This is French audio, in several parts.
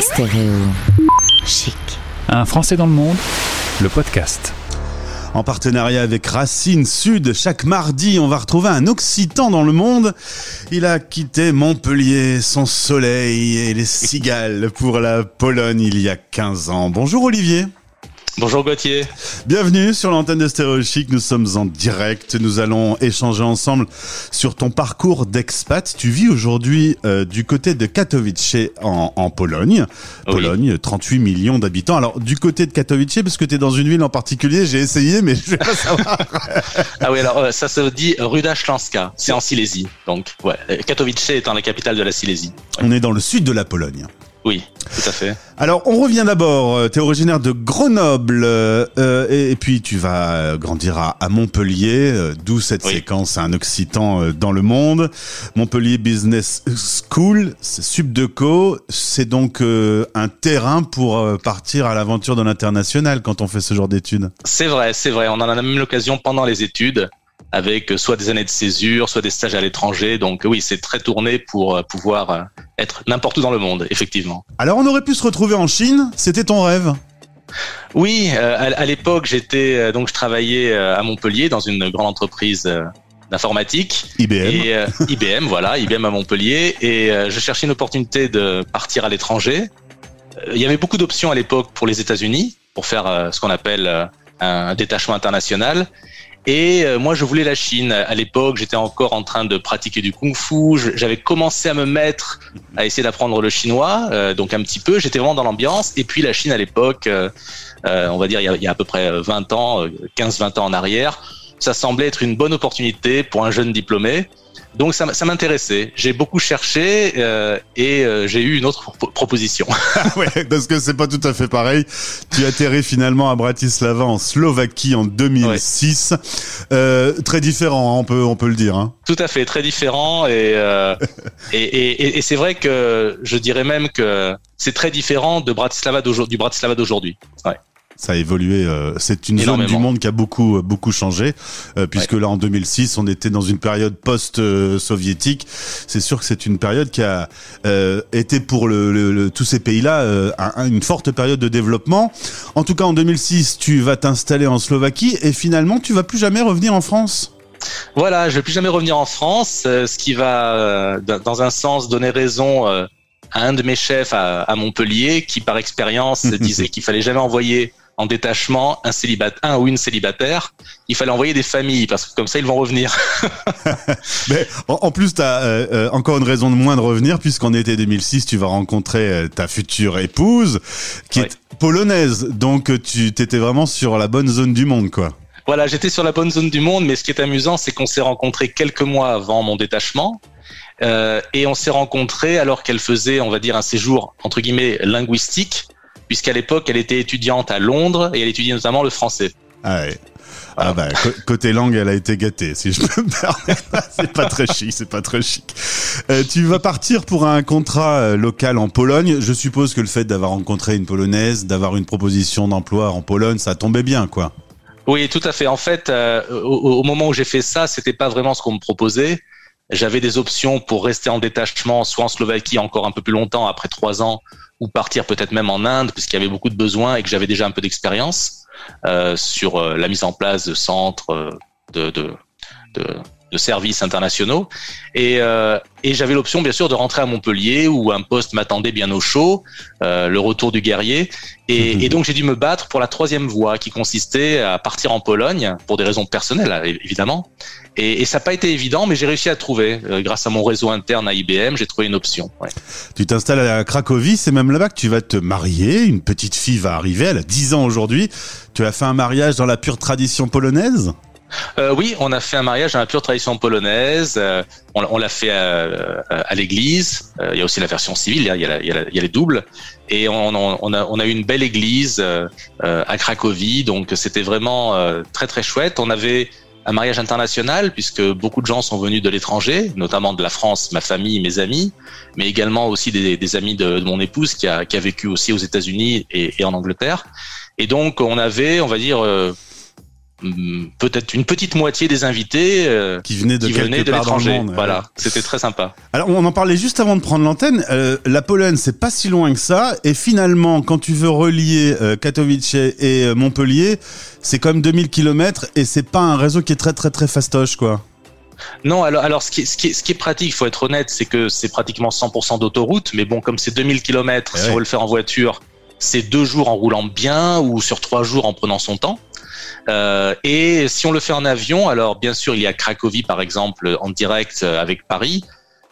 Stéréo chic. Un Français dans le monde, le podcast. En partenariat avec Racine Sud, chaque mardi, on va retrouver un Occitan dans le monde. Il a quitté Montpellier, son soleil et les cigales pour la Pologne il y a 15 ans. Bonjour Olivier. Bonjour Gauthier. Bienvenue sur l'antenne de Stéréo Chic. Nous sommes en direct. Nous allons échanger ensemble sur ton parcours d'expat. Tu vis aujourd'hui euh, du côté de Katowice en, en Pologne. Pologne, 38 millions d'habitants. Alors du côté de Katowice, parce que tu es dans une ville en particulier, j'ai essayé, mais je vais pas savoir. ah oui, alors euh, ça se dit Ruda Śląska. C'est en Silésie. Donc, ouais, Katowice étant la capitale de la Silésie. On est dans le sud de la Pologne. Oui, tout à fait. Alors, on revient d'abord. Euh, tu es originaire de Grenoble euh, euh, et, et, puis tu vas grandir à, à Montpellier, euh, d'où cette Oui. séquence un occitan euh, dans le monde. Montpellier Business School, c'est Subdeco, c'est donc euh, un terrain pour euh, partir à l'aventure de l'international quand on fait ce genre d'études. C'est vrai, c'est vrai. On en a même l'occasion pendant les études avec euh, soit des années de césure, soit des stages à l'étranger. Donc oui, c'est très tourné pour euh, pouvoir euh, être n'importe où dans le monde, effectivement. Alors, on aurait pu se retrouver en Chine, c'était ton rêve? Oui, euh, à, l'époque, j'étais euh, donc je travaillais euh, à Montpellier dans une grande entreprise euh, d'informatique. IBM. Et euh, IBM, voilà, IBM à Montpellier. Et euh, je cherchais une opportunité de partir à l'étranger. Euh, Il y avait beaucoup d'options à l'époque pour les États-Unis, pour faire euh, ce qu'on appelle euh, un détachement international. Et euh, moi, je voulais la Chine. À l'époque, j'étais encore en train de pratiquer du kung-fu. J'avais commencé à me mettre à essayer d'apprendre le chinois, euh, donc un petit peu. J'étais vraiment dans l'ambiance. Et puis la Chine à l'époque, euh, euh, on va dire il y, a, à peu près 20 ans, euh, 15-20 ans en arrière, ça semblait être une bonne opportunité pour un jeune diplômé. Donc ça, m'intéressait. J'ai beaucoup cherché euh, et euh, j'ai eu une autre pro- proposition. ouais, parce que c'est pas tout à fait pareil. Tu atterris finalement à Bratislava en Slovaquie en 2006. Euh, très différent, hein, on peut on peut le dire. Hein. Tout à fait, très différent et euh, et, et, et c'est vrai que je dirais même que c'est très différent de Bratislava d'aujourd'hui, du Bratislava d'aujourd'hui. Ouais. Ça a évolué. euh, c'est une zone Énormément. du monde qui a beaucoup beaucoup changé, euh, puisque là en 2006, on était dans une période post-soviétique. C'est sûr que c'est une période qui a euh, été pour le, le- le- tous ces pays-là euh, un- un- une forte période de développement. En tout cas, en 2006, tu vas t'installer en Slovaquie et finalement, tu vas plus jamais revenir en France. Voilà, je vais plus jamais revenir en France, euh, ce qui va euh, dans- un sens donner raison euh, à un de mes chefs à, à Montpellier qui par expérience disait qu'il fallait jamais envoyer en détachement un célibataire, un ou une célibataire. Il fallait envoyer des familles parce que comme ça ils vont revenir. Mais en, plus, tu as encore une raison de moins de revenir, puisqu'en été 2006, tu vas rencontrer euh, ta future épouse, qui Ouais. est polonaise. Donc, euh, tu t'étais vraiment sur la bonne zone du monde, quoi. Voilà, j'étais sur la bonne zone du monde, mais ce qui est amusant, c'est qu'on s'est rencontrés quelques mois avant mon détachement. Euh, et on s'est rencontrés alors qu'elle faisait, on va dire, un séjour entre guillemets linguistique, puisqu'à l'époque elle était étudiante à Londres et elle étudiait notamment le français. Ah, ouais. Ah bah, côté langue, elle a été gâtée, si je peux me permettre. c'est pas très chic, c'est pas très chic. Euh, tu vas partir pour un contrat euh, local en Pologne. Je suppose que le fait d'avoir rencontré une Polonaise, d'avoir une proposition d'emploi en Pologne, ça tombait bien, quoi. Oui, tout à fait. En fait, euh, au, au moment où j'ai fait ça, c'était pas vraiment ce qu'on me proposait. J'avais des options pour rester en détachement, soit en Slovaquie encore un peu plus longtemps après trois ans, ou partir peut-être même en Inde, puisqu'il y avait beaucoup de besoins et que j'avais déjà un peu d'expérience euh, sur euh, la mise en place de centres euh, de, de services internationaux. Et, euh, et j'avais l'option, bien sûr, de rentrer à Montpellier, où un poste m'attendait bien au chaud, euh, le retour du guerrier. Et, et donc j'ai dû me battre pour la troisième voie, qui consistait à partir en Pologne, pour des raisons personnelles, é- évidemment. Et, et ça n'a pas été évident, mais j'ai réussi à trouver. Euh, grâce à mon réseau interne à IBM, j'ai trouvé une option. Ouais. Tu t'installes à Cracovie, c'est même là-bas que tu vas te marier. Une petite fille va arriver, elle a 10 ans aujourd'hui. Tu as fait un mariage dans la pure tradition polonaise? Euh, oui, on a fait un mariage dans la pure tradition polonaise. Euh, on, on l'a fait à, à l'église. Euh, il y a aussi la version civile, a, il y a y a les doubles. Et on, on- a, on a eu une belle église euh, euh, à Cracovie. Donc c'était vraiment euh, très très chouette. On avait un mariage international puisque beaucoup de gens sont venus de l'étranger, notamment de la France, ma famille, mes amis, mais également aussi des, des amis de, de mon épouse qui a, qui a vécu aussi aux États-Unis et, et en Angleterre. Et donc on avait, on va dire, euh, peut-être une petite moitié des invités euh, qui venaient de, qui venaient l'étranger. c'était très sympa. Alors on en parlait juste avant de prendre l'antenne. Euh, la Pologne, c'est pas si loin que ça. Et finalement, quand tu veux relier euh, Katowice et Montpellier, c'est quand même 2000 km et c'est pas un réseau qui est très très très fastoche quoi. Non, alors, alors ce, qui est, ce, qui ce qui est pratique, il faut être honnête, c'est que c'est pratiquement 100% d'autoroute. Mais bon, comme c'est 2000 km, Eh si ouais. on veut le faire en voiture, c'est deux jours en roulant bien ou sur trois jours en prenant son temps. Euh, et si on le fait en avion, alors bien sûr, il y a Cracovie par exemple en direct euh, avec Paris,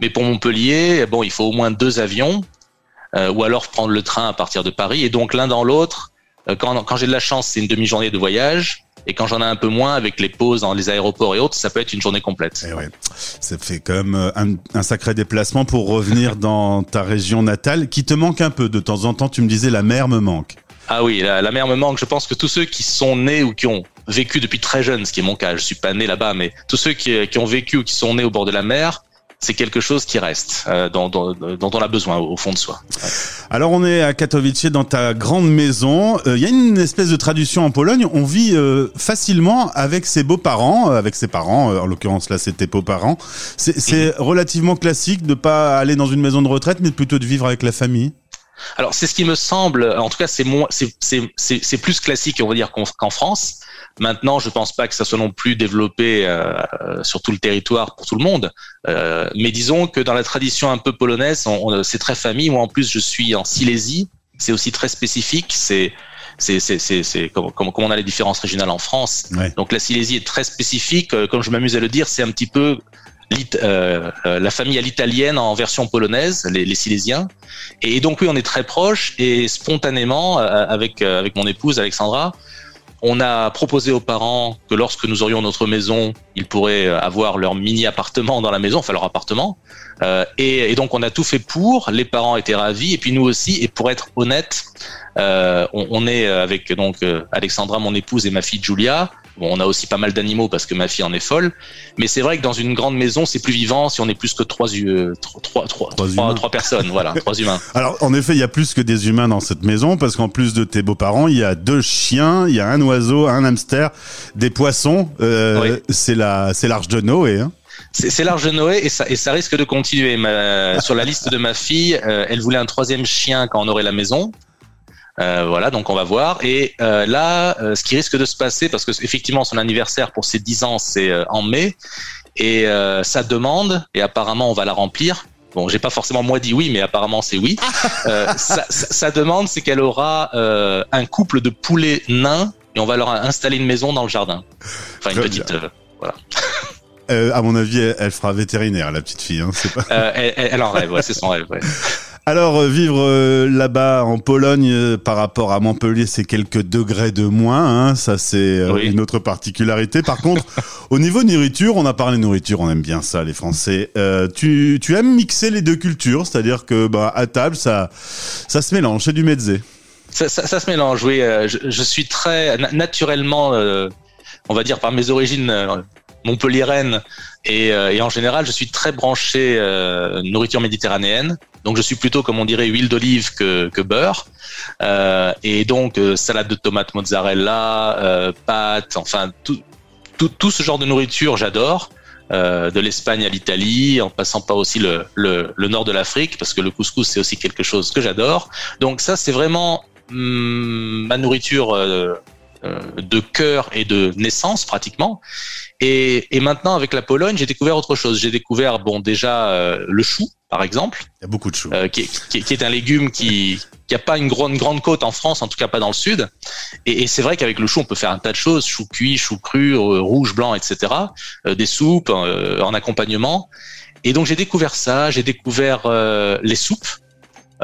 mais pour Montpellier, bon, il faut au moins deux avions euh, ou alors prendre le train à partir de Paris. Et donc l'un dans l'autre, quand, j'ai de la chance, c'est une demi-journée de voyage. Et quand j'en ai un peu moins, avec les pauses dans les aéroports et autres, ça peut être une journée complète. Et ouais, ça fait quand même un sacré déplacement pour revenir dans ta région natale, qui te manque un peu de temps en temps. Tu me disais la mer me manque. Ah oui, la, la mer me manque. Je pense que tous ceux qui sont nés ou qui ont vécu depuis très jeune, ce qui est mon cas, je suis pas né là-bas, mais tous ceux qui, qui ont vécu ou qui sont nés au bord de la mer, c'est quelque chose qui reste, euh, dont, dont, dont on a besoin au, au fond de soi. Ouais. Alors on est à Katowice dans ta grande maison. Il y a une espèce de tradition en Pologne. On vit euh, facilement avec ses beaux-parents, euh, avec ses parents. euh, en l'occurrence là, c'est tes beaux-parents. C'est c'est relativement classique de pas aller dans une maison de retraite, mais plutôt de vivre avec la famille. Alors c'est ce qui me semble, en tout cas c'est moins, c'est plus classique on va dire qu'en France. Maintenant, je pense pas que ça soit non plus développé euh, sur tout le territoire pour tout le monde. Euh, mais disons que dans la tradition un peu polonaise, on, on- c'est très famille. Moi, en plus, je suis en Silésie. C'est aussi très spécifique. C'est c'est comme, comme on a les différences régionales en France. Ouais. Donc la Silésie est très spécifique. Euh, Comme je m'amuse à le dire, c'est un petit peu euh, euh, la famille à l'italienne en version polonaise, les, les Silésiens. Et donc oui, on est très proches et spontanément, euh, avec euh, avec mon épouse Alexandra, on a proposé aux parents que lorsque nous aurions notre maison, ils pourraient avoir leur mini appartement dans la maison, enfin leur appartement. Euh, et, et donc on a tout fait pour. Les parents étaient ravis et puis nous aussi. Et pour être honnête, euh, on, on est avec donc Alexandra, mon épouse et ma fille Julia. Bon, on a aussi pas mal d'animaux parce que ma fille en est folle. Mais c'est vrai que dans une grande maison, c'est plus vivant si on est plus que trois, euh, trois, trois, trois, Trois personnes. Voilà, trois humains. Alors en effet, il y a plus que des humains dans cette maison parce qu'en plus de tes beaux-parents, il y a deux chiens, il y a un oiseau, un hamster, des poissons. Euh, Oui. C'est la, c'est l'arche de Noé. Hein. C'est c'est l'arche de Noé et ça, et ça risque de continuer. Ma- sur la liste de ma fille, euh, elle voulait un troisième chien quand on aurait la maison. Euh, voilà, donc on va voir. Et euh, là, euh, ce qui risque de se passer, parce que effectivement son anniversaire pour ses 10 ans, c'est euh, en mai, et euh, sa demande, et apparemment on va la remplir. Bon, j'ai pas forcément moi dit oui, mais apparemment c'est oui. Euh, sa, sa- sa demande, c'est qu'elle aura euh, un couple de poulets nains et on va leur installer une maison dans le jardin. Enfin une Très petite. euh, Euh, à mon avis, elle, elle fera vétérinaire, la petite fille. Hein, c'est pas... euh, elle, elle- elle en rêve, ouais, c'est son rêve. Ouais. Alors euh, vivre euh, là-bas en Pologne euh, par rapport à Montpellier, c'est quelques degrés de moins. Hein, ça c'est Oui. une autre particularité. Par contre, au niveau nourriture, on a parlé nourriture, on aime bien ça, les Français. Euh, tu, tu aimes mixer les deux cultures, c'est-à-dire que bah, à table, ça, ça se mélange, c'est du mezze. Ça, ça, ça se mélange, oui. Je, je suis très na- naturellement, euh, on va dire par mes origines euh, montpelliéraines et, euh, et en général, je suis très branché euh, nourriture méditerranéenne. Donc, je suis plutôt, comme on dirait, huile d'olive que, que beurre. Euh, et donc, euh, salade de tomates mozzarella, euh, pâtes, enfin, tout, tout, tout ce genre de nourriture, j'adore. Euh, de l'Espagne à l'Italie, en passant par aussi le, le, le nord de l'Afrique, parce que le couscous, c'est aussi quelque chose que j'adore. Donc ça, c'est vraiment hum, ma nourriture euh, de cœur et de naissance pratiquement. Et, et maintenant, avec la Pologne, j'ai découvert autre chose. J'ai découvert, bon, déjà euh, le chou, par exemple, Il y a beaucoup de choux. euh, qui, est- qui, qui est un légume qui qui a pas une grande grande côte en France, en tout cas pas dans le sud. Et, et c'est vrai qu'avec le chou, on peut faire un tas de choses chou cuit, chou cru, euh, rouge, blanc, etc. euh, des soupes euh, en accompagnement. Et donc j'ai découvert ça. J'ai découvert euh, les soupes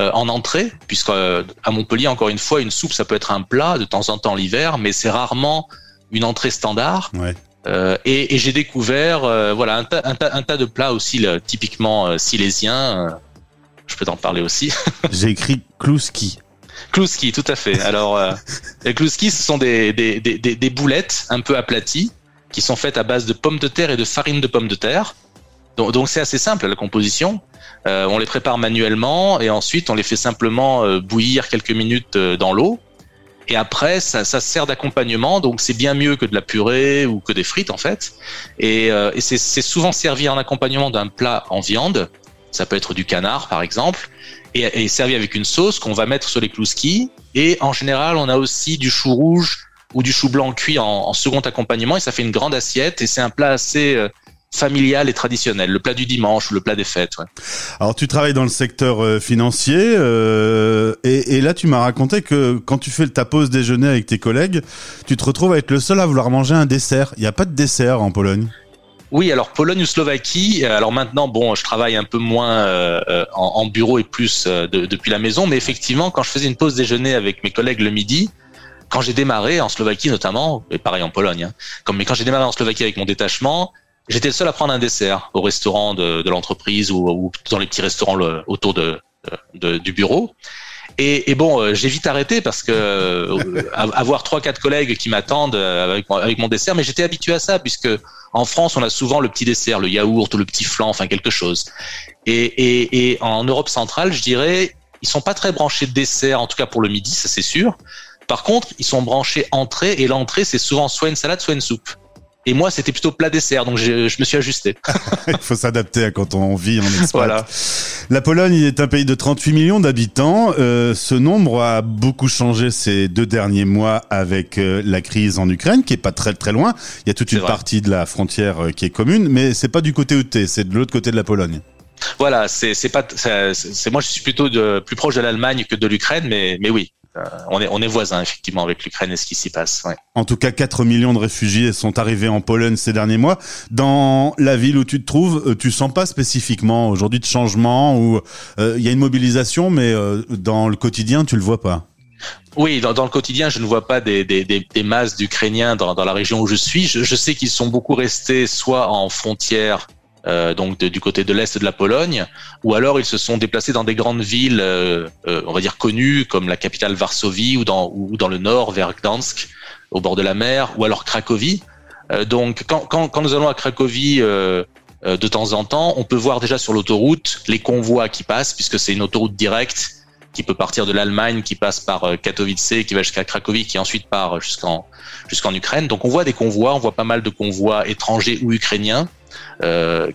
euh, en entrée, puisque euh, à Montpellier, encore une fois, une soupe ça peut être un plat de temps en temps l'hiver, mais c'est rarement une entrée standard. Ouais. Euh, et, et j'ai découvert voilà un tas, un, tas, un tas de plats aussi là, typiquement silésiens. je peux t'en parler aussi. J'ai écrit Klouski. Klouski, tout à fait. Alors, euh, les klouski, ce sont des, des, des, des- des boulettes un peu aplaties qui sont faites à base de pommes de terre et de farine de pommes de terre. Donc, c'est assez simple la composition. Euh, on les prépare manuellement et ensuite on les fait simplement euh, bouillir quelques minutes euh, dans l'eau. Et après, ça, ça sert d'accompagnement, donc c'est bien mieux que de la purée ou que des frites en fait. Et, euh, et c'est souvent servi en accompagnement d'un plat en viande. Ça peut être du canard par exemple, et, et servi avec une sauce qu'on va mettre sur les klouskis. Et en général, on a aussi du chou rouge ou du chou blanc cuit en, en second accompagnement, et ça fait une grande assiette. Et c'est un plat assez euh, familial et traditionnel, le plat du dimanche ou le plat des fêtes. Ouais. Alors tu travailles dans le secteur euh, financier euh, et, et, là tu m'as raconté que quand tu fais ta pause déjeuner avec tes collègues, tu te retrouves à être le seul à vouloir manger un dessert. Il n'y a pas de dessert en Pologne? Oui, alors Pologne ou Slovaquie. Euh, alors maintenant, bon, je travaille un peu moins euh, en, en, bureau et plus euh, de, depuis la maison, mais effectivement, quand je faisais une pause déjeuner avec mes collègues le midi, quand j'ai démarré en Slovaquie notamment, et pareil en Pologne, hein, comme mais quand j'ai démarré en Slovaquie avec mon détachement, j'étais le seul à prendre un dessert au restaurant de, de l'entreprise ou, ou, dans les petits restaurants le, autour de, de, du bureau. Et, et bon, euh, j'ai vite arrêté parce que euh, avoir trois quatre collègues qui m'attendent euh, avec, avec mon dessert, mais j'étais habitué à ça puisque en France on a souvent le petit dessert, le yaourt ou le petit flan, enfin quelque chose. Et, et, et en Europe centrale, je dirais, ils sont pas très branchés de dessert, en tout cas pour le midi, ça c'est sûr. Par contre, ils sont branchés entrée et l'entrée c'est souvent soit une salade, soit une soupe. Et moi, c'était plutôt plat dessert, donc je, je me suis ajusté. Il faut s'adapter à quand on vit en expat. Voilà. La Pologne est un pays de 38 millions d'habitants. Euh, ce nombre a beaucoup changé ces deux derniers mois avec euh, la crise en Ukraine, qui est pas très très loin. Il y a toute une partie de la frontière euh, qui est commune, mais c'est pas du côté où t'es, c'est de l'autre côté de la Pologne. Voilà, c'est c'est pas c'est moi je suis plutôt de, plus proche de l'Allemagne que de l'Ukraine, mais mais oui, euh, on est on est voisins effectivement avec l'Ukraine et ce qui s'y passe. Ouais. En tout cas, 4 millions de réfugiés sont arrivés en Pologne ces derniers mois. Dans la ville où tu te trouves, euh, tu sens pas spécifiquement aujourd'hui de changement ou euh, il y a une mobilisation, mais euh, dans le quotidien, tu le vois pas? Oui, dans, dans, le quotidien, je ne vois pas des, des, des, des masses d'Ukrainiens dans, dans, la région où je suis. Je, je sais qu'ils sont beaucoup restés soit en frontière euh, donc de, du côté de l'est de la Pologne, ou alors ils se sont déplacés dans des grandes villes, euh, euh, on va dire connues, comme la capitale Varsovie, ou dans, ou dans le nord, vers Gdansk, au bord de la mer, ou alors Cracovie. Euh, donc quand, quand, quand, nous allons à Cracovie euh, euh, de temps en temps, on peut voir déjà sur l'autoroute les convois qui passent, puisque c'est une autoroute directe qui peut partir de l'Allemagne, qui passe par Katowice, qui va jusqu'à Cracovie, qui ensuite part jusqu'en jusqu'en Ukraine. Donc on voit des convois, on voit pas mal de convois étrangers ou ukrainiens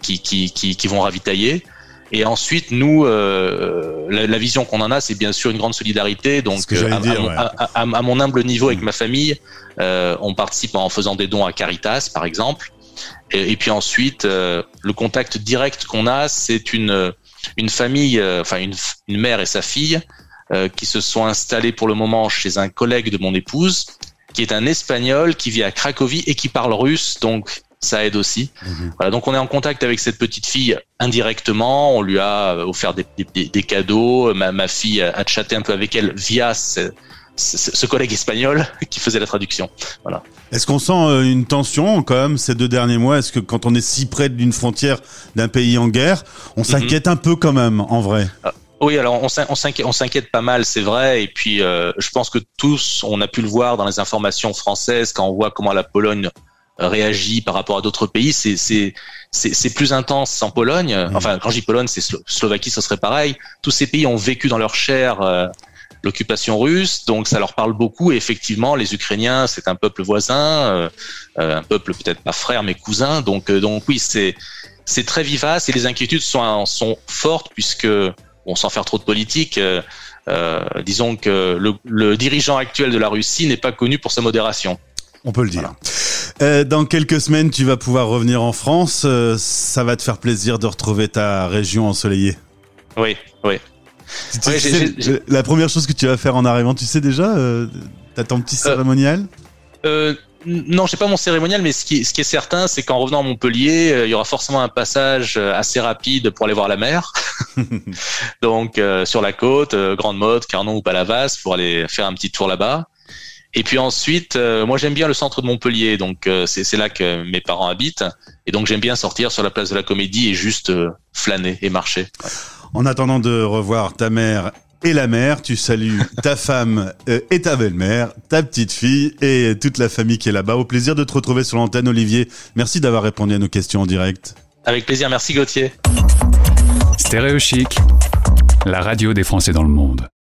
qui, qui, qui, qui, vont ravitailler. Et ensuite, nous, euh, la, la, vision qu'on en a, c'est bien sûr une grande solidarité. Donc, à, dire, à, ouais. à, à, mon humble niveau avec mmh. ma famille, euh, on participe en faisant des dons à Caritas, par exemple. Et, et puis ensuite, euh, le contact direct qu'on a, c'est une une famille, euh, enfin une, une, mère et sa fille, euh, qui se sont installés pour le moment chez un collègue de mon épouse, qui est un Espagnol qui vit à Cracovie et qui parle russe. Donc ça aide aussi. Mmh. Voilà, donc on est en contact avec cette petite fille indirectement. On lui a offert des, des, des cadeaux. Ma, ma, fille a chatté un peu avec elle via ce, ce, ce collègue espagnol qui faisait la traduction. Voilà. Est-ce qu'on sent une tension quand même ces deux derniers mois? Est-ce que quand on est si près d'une frontière d'un pays en guerre, on s'inquiète mmh. un peu quand même, en vrai? Ah. Oui, alors on s'inquiète, on s'inquiète pas mal, c'est vrai. Et puis, euh, je pense que tous, on a pu le voir dans les informations françaises quand on voit comment la Pologne réagit par rapport à d'autres pays, c'est c'est c'est plus intense en Pologne. Mmh. Enfin, quand je dis Pologne, c'est Slo Slovaquie, ce serait pareil. Tous ces pays ont vécu dans leur chair euh, l'occupation russe, donc ça leur parle beaucoup. Et effectivement, les Ukrainiens, c'est un peuple voisin, euh, un peuple peut-être pas frère mais cousin. Donc donc oui, c'est c'est très vivace et les inquiétudes sont sont fortes puisque bon, sans faire trop de politique. Euh, disons que le, le dirigeant actuel de la Russie n'est pas connu pour sa modération. On peut le dire. Voilà. Euh, dans quelques semaines, tu vas pouvoir revenir en France. Euh, ça va te faire plaisir de retrouver ta région ensoleillée. Oui, oui. Tu, tu oui sais, j ai, j ai... La première chose que tu vas faire en arrivant, tu sais déjà euh, T'as ton petit cérémonial non, j'ai pas mon cérémonial, mais ce qui, ce qui est certain, c'est qu'en revenant à Montpellier, euh, il y aura forcément un passage assez rapide pour aller voir la mer. Donc euh, sur la côte, euh, Grande Motte, Carnon ou Palavas, pour aller faire un petit tour là-bas. Et puis ensuite, euh, moi j'aime bien le centre de Montpellier, donc euh, c'est là que mes parents habitent, et donc j'aime bien sortir sur la place de la Comédie et juste euh, flâner et marcher. Ouais. En attendant de revoir ta mère et la mère, tu salues ta femme et ta belle-mère, ta petite fille et toute la famille qui est là-bas. Au plaisir de te retrouver sur l'antenne, Olivier. Merci d'avoir répondu à nos questions en direct. Avec plaisir, merci Gauthier. Stéréo Chic, la radio des Français dans le monde.